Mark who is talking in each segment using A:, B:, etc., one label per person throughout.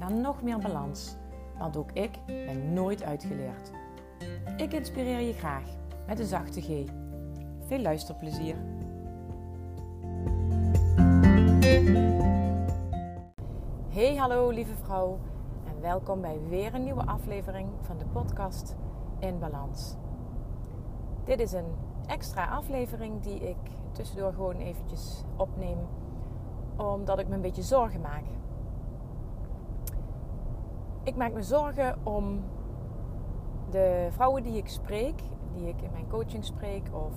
A: naar nog meer balans. Want ook ik ben nooit uitgeleerd. Ik inspireer je graag met een zachte G. Veel luisterplezier. Hey hallo lieve vrouw en welkom bij weer een nieuwe aflevering van de podcast In Balans. Dit is een extra aflevering die ik tussendoor gewoon eventjes opneem omdat ik me een beetje zorgen maak. Ik maak me zorgen om de vrouwen die ik spreek, die ik in mijn coaching spreek of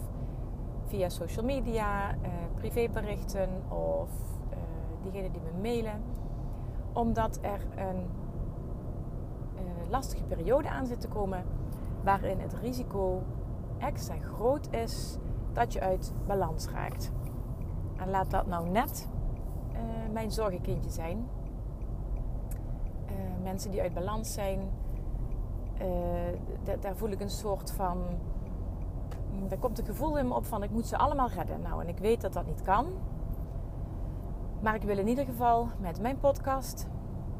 A: via social media, eh, privéberichten of uh, diegenen die me mailen. Omdat er een uh, lastige periode aan zit te komen waarin het risico extra groot is dat je uit balans raakt. En laat dat nou net mijn zorgenkindje zijn. Uh, mensen die uit balans zijn, uh, daar voel ik een soort van. Daar komt een gevoel in me op van ik moet ze allemaal redden. Nou, en ik weet dat dat niet kan. Maar ik wil in ieder geval met mijn podcast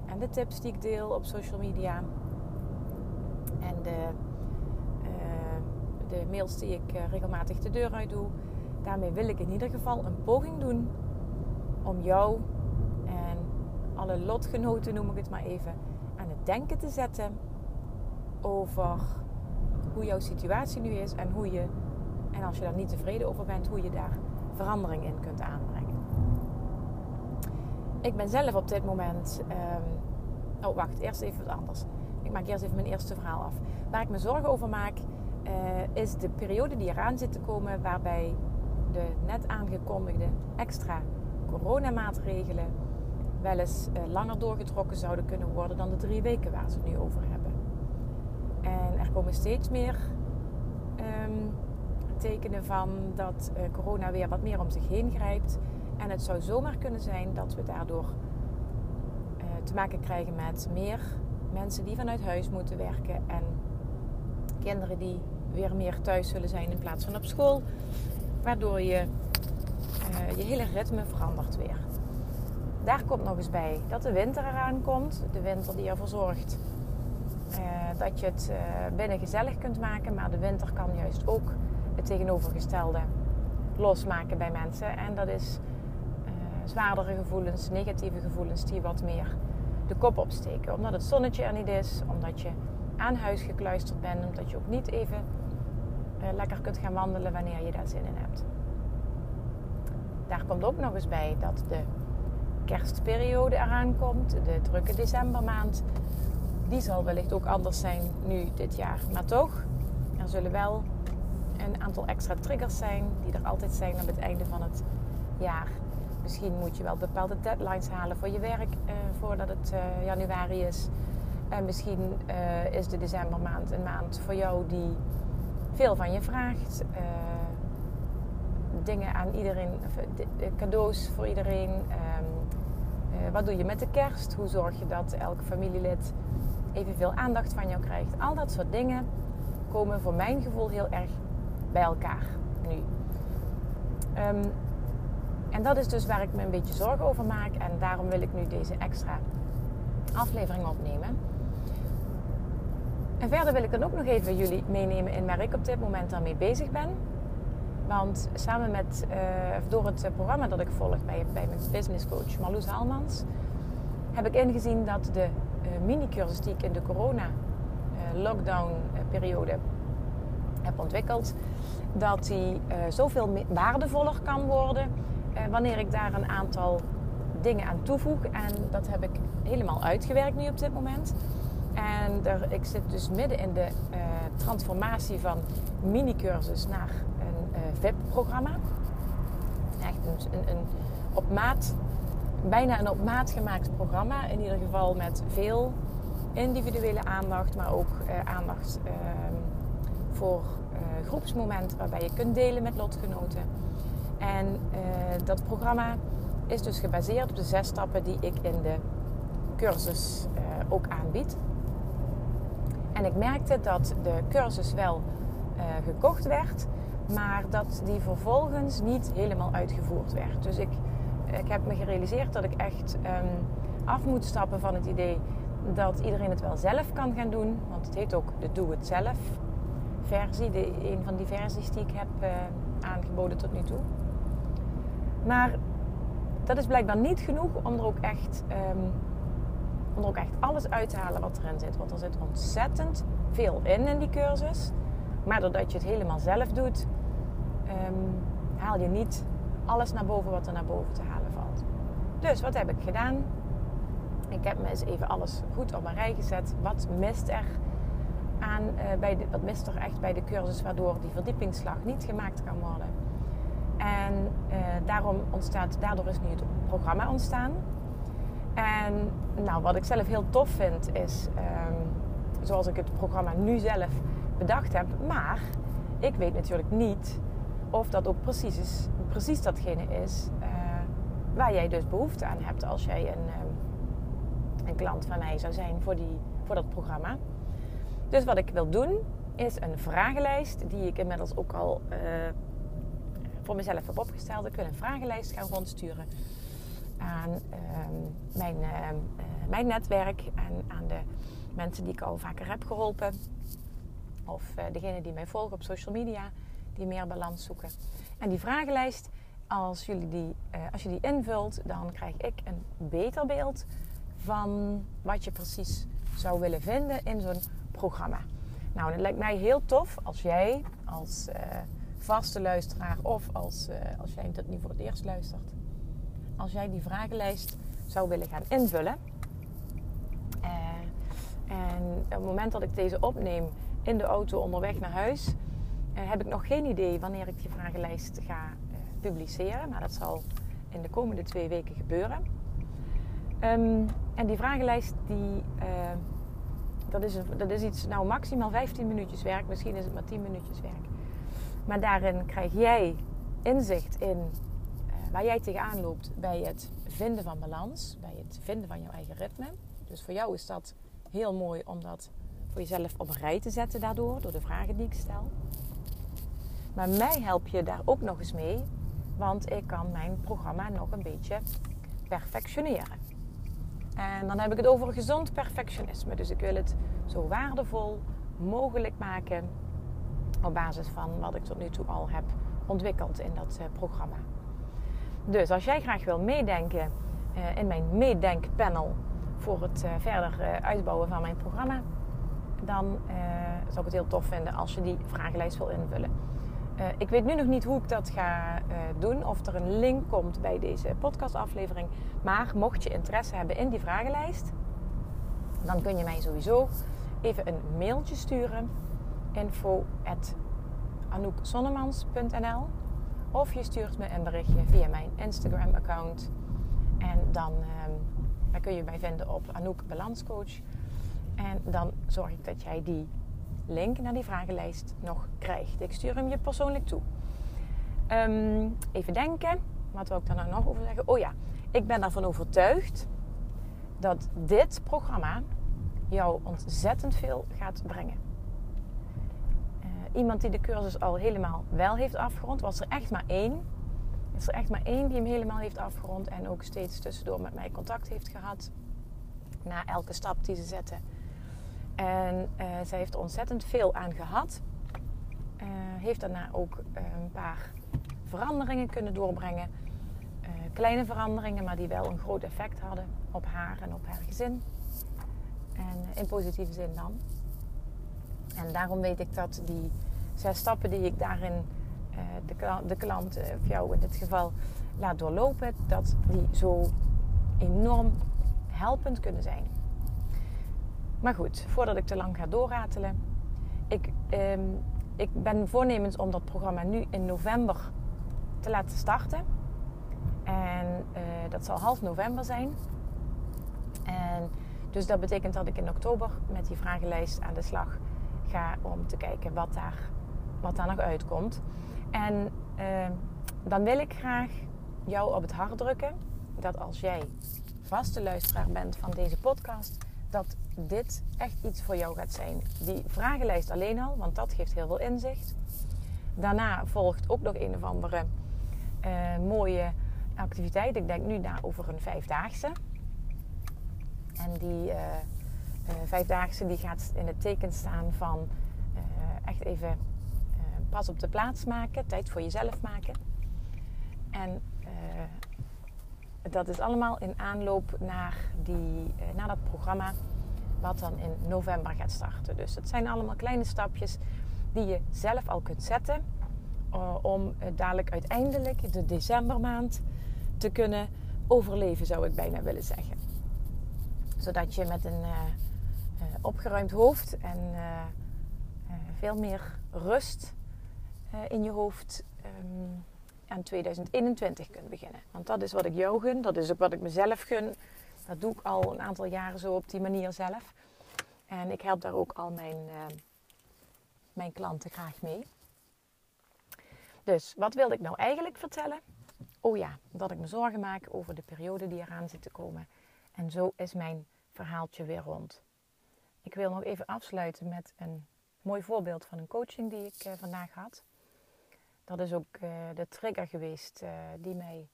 A: en de tips die ik deel op social media en de, uh, de mails die ik regelmatig de deur uit doe, daarmee wil ik in ieder geval een poging doen om jou alle lotgenoten, noem ik het maar even, aan het denken te zetten over hoe jouw situatie nu is en hoe je, en als je daar niet tevreden over bent, hoe je daar verandering in kunt aanbrengen. Ik ben zelf op dit moment. Um, oh, wacht, eerst even wat anders. Ik maak eerst even mijn eerste verhaal af. Waar ik me zorgen over maak, uh, is de periode die eraan zit te komen, waarbij de net aangekondigde extra coronamaatregelen wel eens eh, langer doorgetrokken zouden kunnen worden dan de drie weken waar ze het nu over hebben. En er komen steeds meer um, tekenen van dat uh, corona weer wat meer om zich heen grijpt. En het zou zomaar kunnen zijn dat we daardoor uh, te maken krijgen met meer mensen die vanuit huis moeten werken en kinderen die weer meer thuis zullen zijn in plaats van op school. Waardoor je je hele ritme verandert weer. Daar komt nog eens bij dat de winter eraan komt. De winter die ervoor zorgt uh, dat je het uh, binnen gezellig kunt maken. Maar de winter kan juist ook het tegenovergestelde losmaken bij mensen. En dat is uh, zwaardere gevoelens, negatieve gevoelens die wat meer de kop opsteken. Omdat het zonnetje er niet is, omdat je aan huis gekluisterd bent, omdat je ook niet even lekker kunt gaan wandelen wanneer je daar zin in hebt. Daar komt ook nog eens bij dat de kerstperiode eraan komt, de drukke decembermaand, die zal wellicht ook anders zijn nu dit jaar. Maar toch, er zullen wel een aantal extra triggers zijn die er altijd zijn op het einde van het jaar. Misschien moet je wel bepaalde deadlines halen voor je werk eh, voordat het uh, januari is. En misschien uh, is de decembermaand een maand voor jou die veel van je vraagt. Uh, dingen aan iedereen, cadeaus voor iedereen. Uh, wat doe je met de kerst? Hoe zorg je dat elk familielid evenveel aandacht van jou krijgt? Al dat soort dingen komen voor mijn gevoel heel erg bij elkaar nu. Um, en dat is dus waar ik me een beetje zorgen over maak. En daarom wil ik nu deze extra aflevering opnemen. En verder wil ik dan ook nog even jullie meenemen in waar ik op dit moment daarmee bezig ben. Want samen met, uh, door het programma dat ik volg bij, bij mijn business coach Marloes Halmans, heb ik ingezien dat de uh, mini-cursus die ik in de corona-lockdown-periode eh, heb ontwikkeld, dat die zoveel waardevoller kan worden wanneer ik daar een aantal dingen aan toevoeg. En dat heb ik helemaal uitgewerkt nu op dit moment. En er, ik zit dus midden in de transformatie van mini-cursus naar VIP-programma. Echt een, een, op maat, bijna een op maat gemaakt programma. In ieder geval met veel individuele aandacht, maar ook uh, aandacht ehm, voor uh, groepsmomenten waarbij je kunt delen met lotgenoten. En dat programma is dus gebaseerd op de zes stappen die ik in de cursus ook aanbied. En ik merkte dat de cursus wel gekocht werd, maar dat die vervolgens niet helemaal uitgevoerd werd. Dus ik, ik heb me gerealiseerd dat ik echt um, af moet stappen van het idee dat iedereen het wel zelf kan gaan doen. Want het heet ook de doe-het-zelf versie. De, een van die versies die ik heb uh, aangeboden tot nu toe. Maar dat is blijkbaar niet genoeg om er ook echt, um, om er ook echt alles uit te halen wat erin zit. Want er zit ontzettend veel in in die cursus. Maar doordat je het helemaal zelf doet, um, haal je niet alles naar boven wat er naar boven te halen valt. Dus wat heb ik gedaan? Ik heb me eens even alles goed op een rij gezet. Wat mist er aan, uh, bij wat mist er echt bij de cursus waardoor die verdiepingsslag niet gemaakt kan worden? En uh, daarom ontstaat, daardoor is nu het programma ontstaan. En nou, wat ik zelf heel tof vind is, um, zoals ik het programma nu zelf bedacht heb. Maar ik weet natuurlijk niet of dat ook precies, is, precies datgene is uh, waar jij dus behoefte aan hebt als jij een, um, een klant van mij zou zijn voor, die, voor dat programma. Dus wat ik wil doen is een vragenlijst die ik inmiddels ook al uh, voor mezelf heb opgesteld. Ik wil een vragenlijst gaan rondsturen aan uh, mijn, mijn netwerk en aan de mensen die ik al vaker heb geholpen. Of degene die mij volgen op social media die meer balans zoeken. En die vragenlijst, als, jullie die, uh, als je die invult, dan krijg ik een beter beeld van wat je precies zou willen vinden in zo'n programma. Nou, het lijkt mij heel tof als jij als uh, vaste luisteraar of als, uh, als jij het nu voor het eerst luistert, als jij die vragenlijst zou willen gaan invullen. en op het moment dat ik deze opneem in de auto onderweg naar huis, heb ik nog geen idee wanneer ik die vragenlijst ga uh, publiceren. Maar dat zal in de komende twee weken gebeuren. Um, en die vragenlijst, die, uh, dat, is, dat is iets, nou maximaal 15 minuutjes werk. Misschien is het maar 10 minuutjes werk. Maar daarin krijg jij inzicht in waar jij tegenaan loopt bij het vinden van balans. Bij het vinden van jouw eigen ritme. Dus voor jou is dat heel mooi om dat voor jezelf op een rij te zetten daardoor. Door de vragen die ik stel. Maar mij help je daar ook nog eens mee, want ik kan mijn programma nog een beetje perfectioneren. En dan heb ik het over gezond perfectionisme. Dus ik wil het zo waardevol mogelijk maken op basis van wat ik tot nu toe al heb ontwikkeld in dat uh, programma. Dus als jij graag wil meedenken uh, in mijn meedenkpanel voor het uh, verder uitbouwen van mijn programma, dan zou ik het heel tof vinden als je die vragenlijst wil invullen. Uh, ik weet nu nog niet hoe ik dat ga uh, doen. Of er een link komt bij deze podcastaflevering. Maar mocht je interesse hebben in die vragenlijst, dan kun je mij sowieso even een mailtje sturen. Info Of je stuurt me een berichtje via mijn Instagram account. En dan, dan kun je mij vinden op Anouk Balanscoach. En dan zorg ik dat jij die link naar die vragenlijst nog krijgt. Ik stuur hem je persoonlijk toe. Um, even denken. Wat wil ik daar nou nog over zeggen? Oh ja, ik ben ervan overtuigd dat dit programma jou ontzettend veel gaat brengen. Uh, iemand die de cursus al helemaal wel heeft afgerond, was er echt maar één. Is er echt maar één die hem helemaal heeft afgerond en ook steeds tussendoor met mij contact heeft gehad. Na elke stap die ze zetten en uh, zij heeft er ontzettend veel aan gehad. Uh, heeft daarna ook uh, een paar veranderingen kunnen doorbrengen. kleine veranderingen, maar die wel een groot effect hadden op haar en op haar gezin. En in positieve zin dan. En daarom weet ik dat die zes stappen die ik daarin de, de klant, of jou in dit geval, laat doorlopen, dat die zo enorm helpend kunnen zijn. Maar goed, voordat ik te lang ga doorratelen. Ik, eh, ik ben voornemens om dat programma nu in november te laten starten. En uh, dat zal half november zijn. En Dus dat betekent dat ik in oktober met die vragenlijst aan de slag ga om te kijken wat daar, wat daar nog uitkomt. En uh, dan wil ik graag jou op het hart drukken dat als jij vaste luisteraar bent van deze podcast, dat dit echt iets voor jou gaat zijn. Die vragenlijst alleen al, want dat geeft heel veel inzicht. Daarna volgt ook nog een of andere uh, mooie activiteit. Ik denk nu na over een vijfdaagse. En die uh, uh, vijfdaagse die gaat in het teken staan van echt even pas op de plaats maken, tijd voor jezelf maken. En dat is allemaal in aanloop naar, die, naar dat programma wat dan in november gaat starten. Dus het zijn allemaal kleine stapjes die je zelf al kunt zetten uh, om dadelijk uiteindelijk de decembermaand te kunnen overleven, zou ik bijna willen zeggen. Zodat je met een opgeruimd hoofd en veel meer rust in je hoofd um, aan 2021 kunt beginnen. Want dat is wat ik jou gun, dat is ook wat ik mezelf gun. Dat doe ik al een aantal jaren zo op die manier zelf. En ik help daar ook al mijn, mijn klanten graag mee. Dus wat wilde ik nou eigenlijk vertellen? Oh ja, dat ik me zorgen maak over de periode die eraan zit te komen. En zo is mijn verhaaltje weer rond. Ik wil nog even afsluiten met een mooi voorbeeld van een coaching die ik uh, vandaag had. Dat is ook uh, de trigger geweest uh, die mij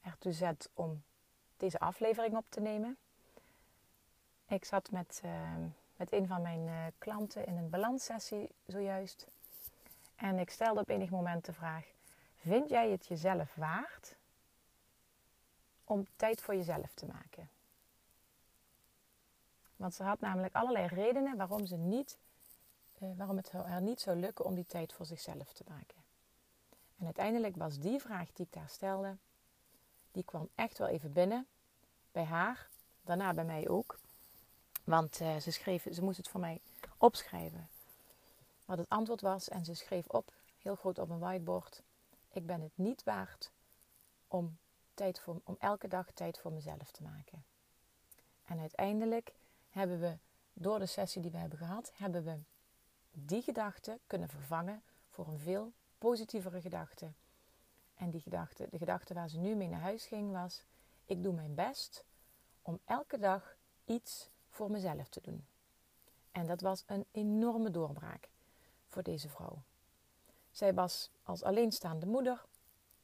A: ertoe zet om deze aflevering op te nemen. Ik zat met, met een van mijn klanten in een balanssessie zojuist. En ik stelde op enig moment de vraag: Vind jij het jezelf waard om tijd voor jezelf te maken? Want ze had namelijk allerlei redenen waarom, ze niet, eh, waarom het haar niet zou lukken om die tijd voor zichzelf te maken. En uiteindelijk was die vraag die ik daar stelde, die kwam echt wel even binnen bij haar, daarna bij mij ook. Want uh, ze, schreef, ze moest het voor mij opschrijven wat het antwoord was. En ze schreef op, heel groot op een whiteboard: Ik ben het niet waard om, tijd voor, om elke dag tijd voor mezelf te maken. En uiteindelijk hebben we, door de sessie die we hebben gehad, hebben we die gedachte kunnen vervangen voor een veel positievere gedachte. En die gedachte, de gedachte waar ze nu mee naar huis ging, was: Ik doe mijn best om elke dag iets voor mezelf te doen. En dat was een enorme doorbraak voor deze vrouw. Zij was als alleenstaande moeder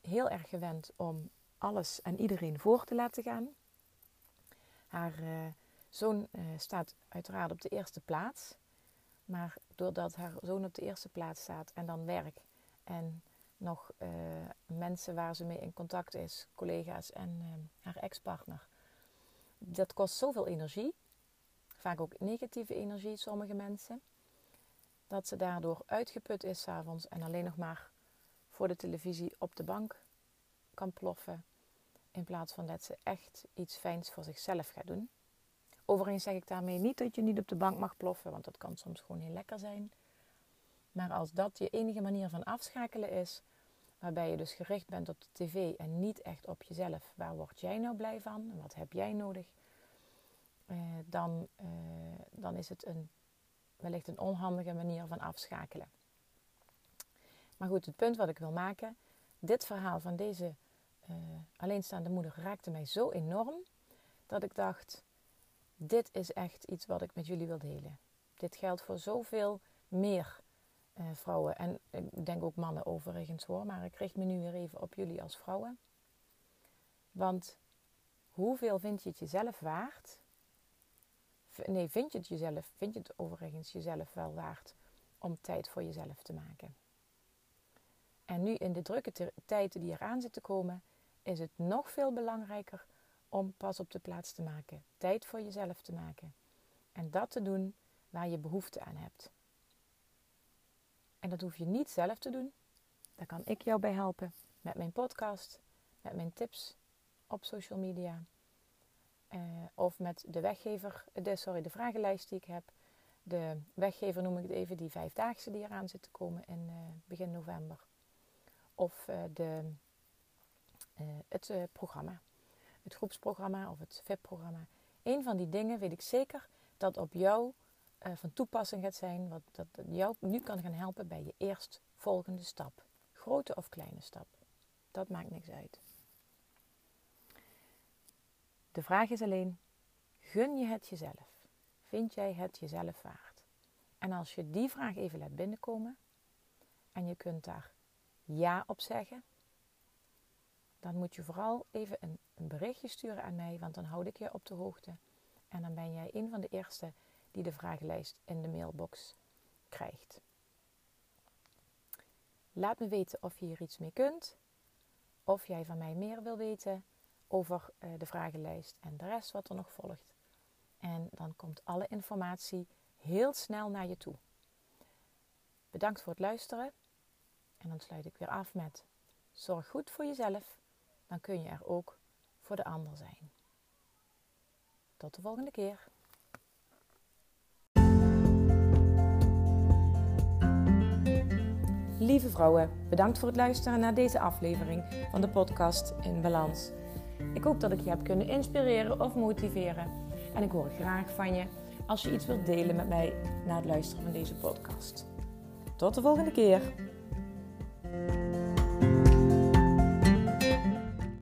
A: heel erg gewend om alles en iedereen voor te laten gaan. Haar uh, zoon uh, staat uiteraard op de eerste plaats. Maar doordat haar zoon op de eerste plaats staat en dan werk en nog uh, mensen waar ze mee in contact is, collega's en haar ex-partner, dat kost zoveel energie. Vaak ook negatieve energie, sommige mensen dat ze daardoor uitgeput is s'avonds en alleen nog maar voor de televisie op de bank kan ploffen. In plaats van dat ze echt iets fijns voor zichzelf gaat doen. Overigens zeg ik daarmee niet dat je niet op de bank mag ploffen, want dat kan soms gewoon heel lekker zijn. Maar als dat je enige manier van afschakelen is, waarbij je dus gericht bent op de tv en niet echt op jezelf, waar word jij nou blij van wat heb jij nodig, eh, dan, eh, dan is het een wellicht een onhandige manier van afschakelen. Maar goed, het punt wat ik wil maken, dit verhaal van deze uh, alleenstaande moeder raakte mij zo enorm dat ik dacht, dit is echt iets wat ik met jullie wil delen. Dit geldt voor zoveel meer uh, vrouwen en ik denk ook mannen overigens hoor, maar ik richt me nu weer even op jullie als vrouwen. Want hoeveel vind je het jezelf waard nee, vind je het jezelf, vind je het overigens jezelf wel waard om tijd voor jezelf te maken? En nu in de drukke tijden die eraan zitten komen, is het nog veel belangrijker om pas op de plaats te maken, tijd voor jezelf te maken. En dat te doen waar je behoefte aan hebt. En dat hoef je niet zelf te doen. Daar kan ik jou bij helpen met mijn podcast, met mijn tips op social media uh, of met de weggever, de, sorry, de vragenlijst die ik heb. De weggever noem ik het even, die vijfdaagse die eraan zit te komen in uh, begin november. Of uh, de, het programma, het groepsprogramma of het VIP-programma. een van die dingen weet ik zeker dat op jou uh, van toepassing gaat zijn. Wat dat jou nu kan gaan helpen bij je eerstvolgende stap. Grote of kleine stap. Dat maakt niks uit. De vraag is alleen, gun je het jezelf? Vind jij het jezelf waard? En als je die vraag even laat binnenkomen en je kunt daar ja op zeggen, dan moet je vooral even een, een berichtje sturen aan mij, want dan houd ik je op de hoogte. En dan ben jij een van de eerste die de vragenlijst in de mailbox krijgt. Laat me weten of je hier iets mee kunt, of jij van mij meer wil weten over uh, de vragenlijst en de rest wat er nog volgt. En dan komt alle informatie heel snel naar je toe. Bedankt voor het luisteren. En dan sluit ik weer af met: zorg goed voor jezelf, dan kun je er ook voor de ander zijn. Tot de volgende keer. Lieve vrouwen, bedankt voor het luisteren naar deze aflevering van de podcast In Balans. Ik hoop dat ik je heb kunnen inspireren of motiveren. En ik hoor graag van je als je iets wilt delen met mij na het luisteren van deze podcast. Tot de volgende keer.